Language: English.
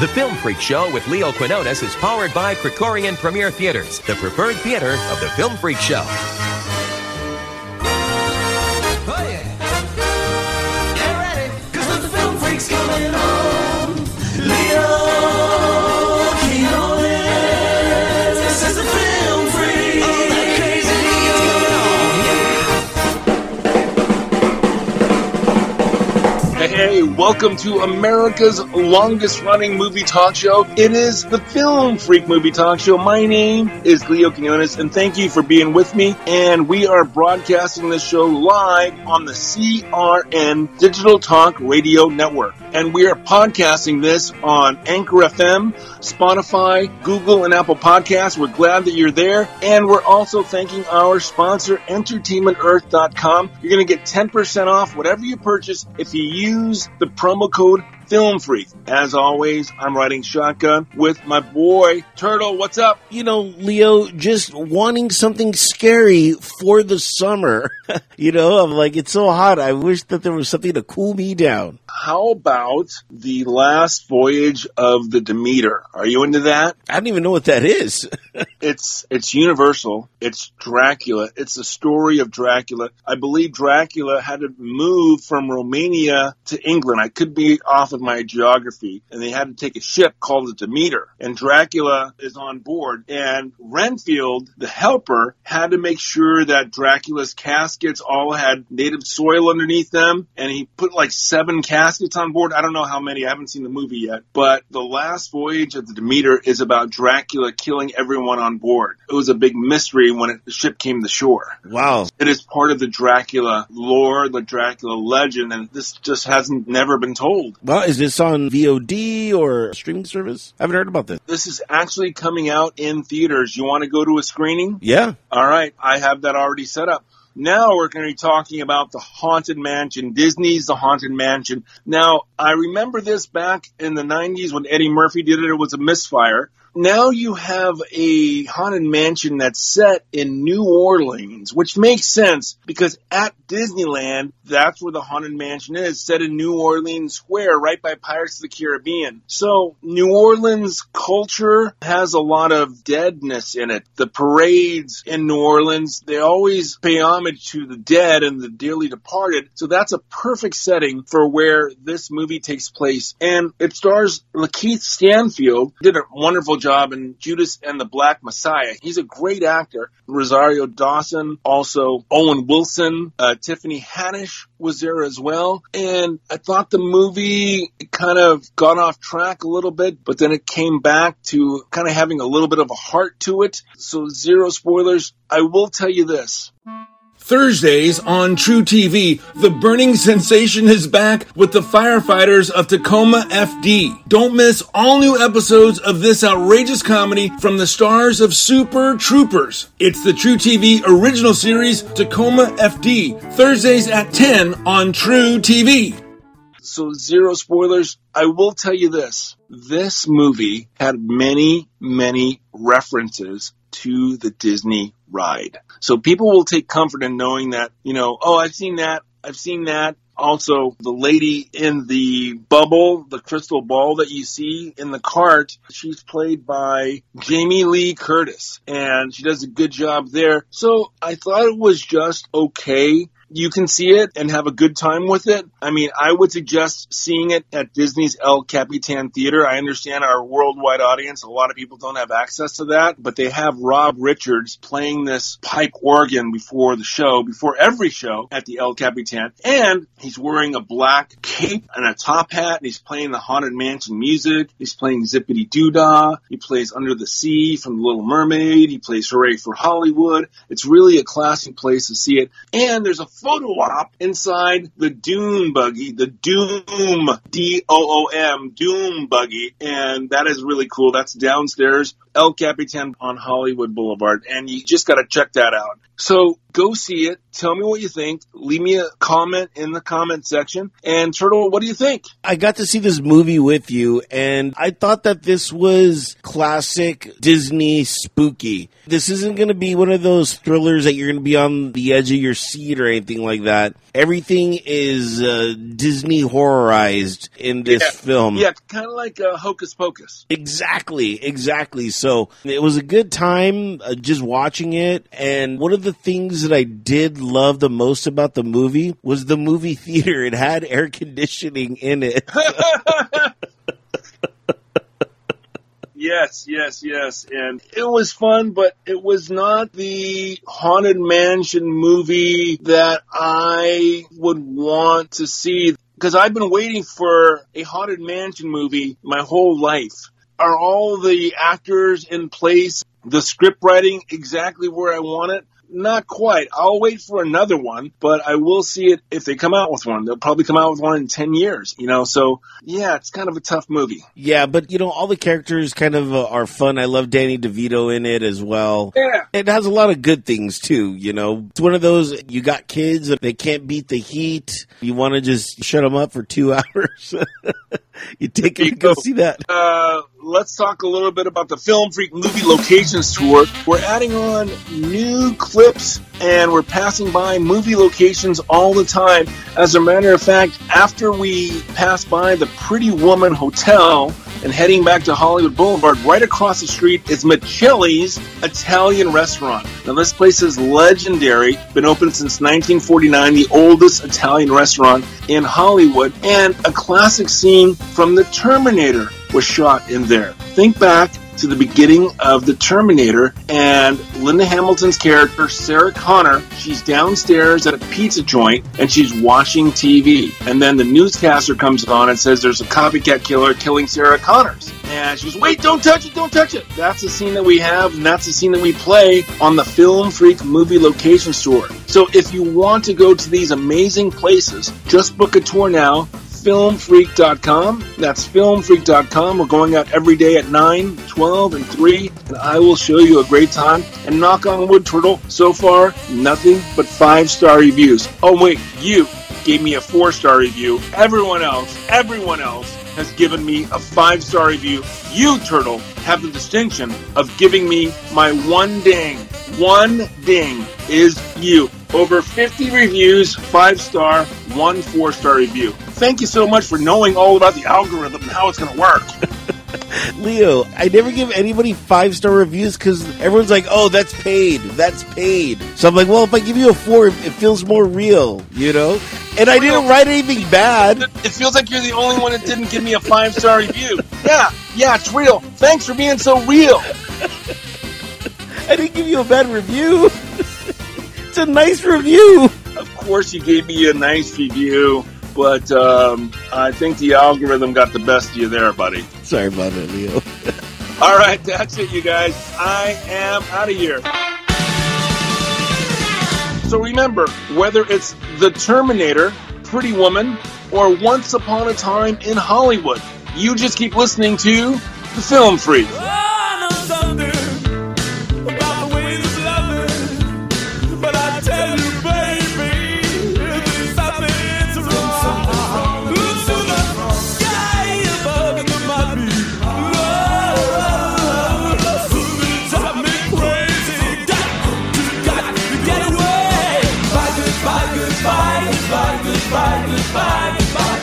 The Film Freak Show with Leo Quinones is powered by Krikorian Premier Theaters, the preferred theater of the Film Freak Show. Welcome to America's longest running movie talk show. It is the Film Freak Movie Talk Show. My name is Leo Quinones, and thank you for being with me. And we are broadcasting this show live on the CRN Digital Talk Radio Network. And we are podcasting this on Anchor FM, Spotify, Google, and Apple Podcasts. We're glad that you're there. And we're also thanking our sponsor, EntertainmentEarth.com. You're going to get 10% off whatever you purchase if you use the promo code Film Freak. As always, I'm riding shotgun with my boy Turtle. What's up? you know, Leo, just wanting something scary for the summer. you know, I'm like, it's so hot. I wish that there was something to cool me down. How about the last voyage of the Demeter? Are you into that? I don't even know what that is. It's it's universal. It's Dracula. It's the story of Dracula. I believe Dracula had to move from Romania to England. I could be off of my geography, and they had to take a ship called the Demeter. And Dracula is on board. And Renfield, the helper, had to make sure that Dracula's caskets all had native soil underneath them. And he put like seven caskets on board. I don't know how many. I haven't seen the movie yet. But the last voyage of the Demeter is about Dracula killing everyone on board. It was a big mystery when it, the ship came to shore. wow. It is part of the Dracula lore, the Dracula legend, and this just hasn't never been told. Well, is this on VOD or streaming service? I haven't heard about this. This is actually coming out in theaters. You want to go to a screening? Yeah. All right, I have that already set up. Now we're going to be talking about the Haunted Mansion, Disney's The Haunted Mansion. Now, I remember this back in the 90s when Eddie Murphy did it, it was a misfire. Now you have a Haunted Mansion that's set in New Orleans, which makes sense because at Disneyland, that's where the Haunted Mansion is, set in New Orleans Square, right by Pirates of the Caribbean. So New Orleans culture has a lot of deadness in it. The parades in New Orleans, they always pay homage to the dead and the dearly departed. So that's a perfect setting for where this movie takes place. And it stars Lakeith Stanfield, did a wonderful job in Judas and the Black Messiah. He's a great actor. Rosario Dawson, also Owen Wilson, uh, Tiffany Haddish was there as well. And I thought the movie kind of got off track a little bit, but then it came back to kind of having a little bit of a heart to it. So zero spoilers. I will tell you this. Thursdays on truTV, the burning sensation is back with the firefighters of Tacoma FD. Don't miss all new episodes of this outrageous comedy from the stars of Super Troopers. It's the truTV original series Tacoma FD, Thursdays at 10 on truTV. So zero spoilers. I will tell you this. This movie had many, many references to the Disney ride. So people will take comfort in knowing that, you know, oh, I've seen that. I've seen that. Also, the lady in the bubble, the crystal ball that you see in the cart, she's played by Jamie Lee Curtis, and she does a good job there. So I thought it was just okay you can see it and have a good time with it. I mean, I would suggest seeing it at Disney's El Capitan Theater. I understand our worldwide audience, a lot of people don't have access to that, but they have Rob Richards playing this pipe organ before the show, before every show at the El Capitan. And he's wearing a black cape and a top hat and he's playing the Haunted Mansion music. He's playing Zippity Doodah. He plays Under the Sea from The Little Mermaid. He plays Hooray for Hollywood. It's really a classic place to see it. And there's a photo op inside the Doom buggy, the Doom, D-O-O-M, Doom buggy. And that is really cool. That's downstairs, El Capitan on Hollywood Boulevard. And you just got to check that out. So go see it. Tell me what you think. Leave me a comment in the comment section. And Turtle, what do you think? I got to see this movie with you, and I thought that this was classic Disney spooky. This isn't going to be one of those thrillers that you're going to be on the edge of your seat or anything like that. Everything is uh, Disney horrorized in this Yeah. film. Yeah, kind of like uh, Hocus Pocus. Exactly, exactly. So it was a good time uh, just watching it. And one of the things that I did love the most about the movie was the movie theater. It had air conditioning in it. Yes, yes, yes. And it was fun, but it was not the Haunted Mansion movie that I would want to see because I've been waiting for a Haunted Mansion movie my whole life. Are all the actors in place? The script writing exactly where I want it? Not quite. I'll wait for another one, but I will see it if they come out with one. They'll probably come out with one in 10 years, you know? So, yeah, it's kind of a tough movie. yeah, but you know, all the characters kind of uh, are fun. I love Danny DeVito in it as well. Yeah. It has a lot of good things too, you know. It's one of those you got kids they can't beat the heat. You want to just shut them up for 2 hours. you take them to go see that. uh, let's talk a little bit about the Film Freak Movie Locations Tour. We're adding on new clips and we're passing by movie locations all the time. As a matter of fact, after we pass by the Pretty Woman Hotel and heading back to Hollywood Boulevard, right across the street is Micelli's Italian Restaurant. Now, this place is legendary, been open since 1949, the oldest Italian restaurant in Hollywood, and a classic scene from The Terminator was shot in there. Think back to the beginning of The Terminator and Linda Hamilton's character, Sarah Connor, she's downstairs at a pizza joint and she's watching TV. And then the newscaster comes on and says there's a copycat killer killing Sarah Connors. And she goes, wait, don't touch it, don't touch it. That's the scene that we have, and that's the scene that we play on the Film Freak movie location tour. So if you want to go to these amazing places, just book a tour now filmfreak.com. That's filmfreak.com. We're going out every day at 9, 12, and 3, and I will show you a great time. And knock on wood, Turtle, so far, nothing but five star reviews. Oh, wait, you gave me a four star review. Everyone else, everyone else has given me a five star review. You, Turtle, have the distinction of giving me my one ding. One ding is you. Over 50 reviews, five star, one four star review. Thank you so much for knowing all about the algorithm and how it's going to work. Leo, I never give anybody five star reviews because everyone's like, oh, that's paid. That's paid. So I'm like, well, if I give you a four, it feels more real, you know? And I didn't write anything bad. It feels like you're the only one that didn't give me a five star review. Yeah, yeah, it's real. Thanks for being so real. I didn't give you a bad review. it's a nice review. Of course, you gave me a nice review, but um, I think the algorithm got the best of you there, buddy. Sorry about it, Leo. All right, that's it, you guys. I am out of here. So remember, whether it's The Terminator, Pretty Woman, or Once Upon a Time in Hollywood, you just keep listening to The Film Freak.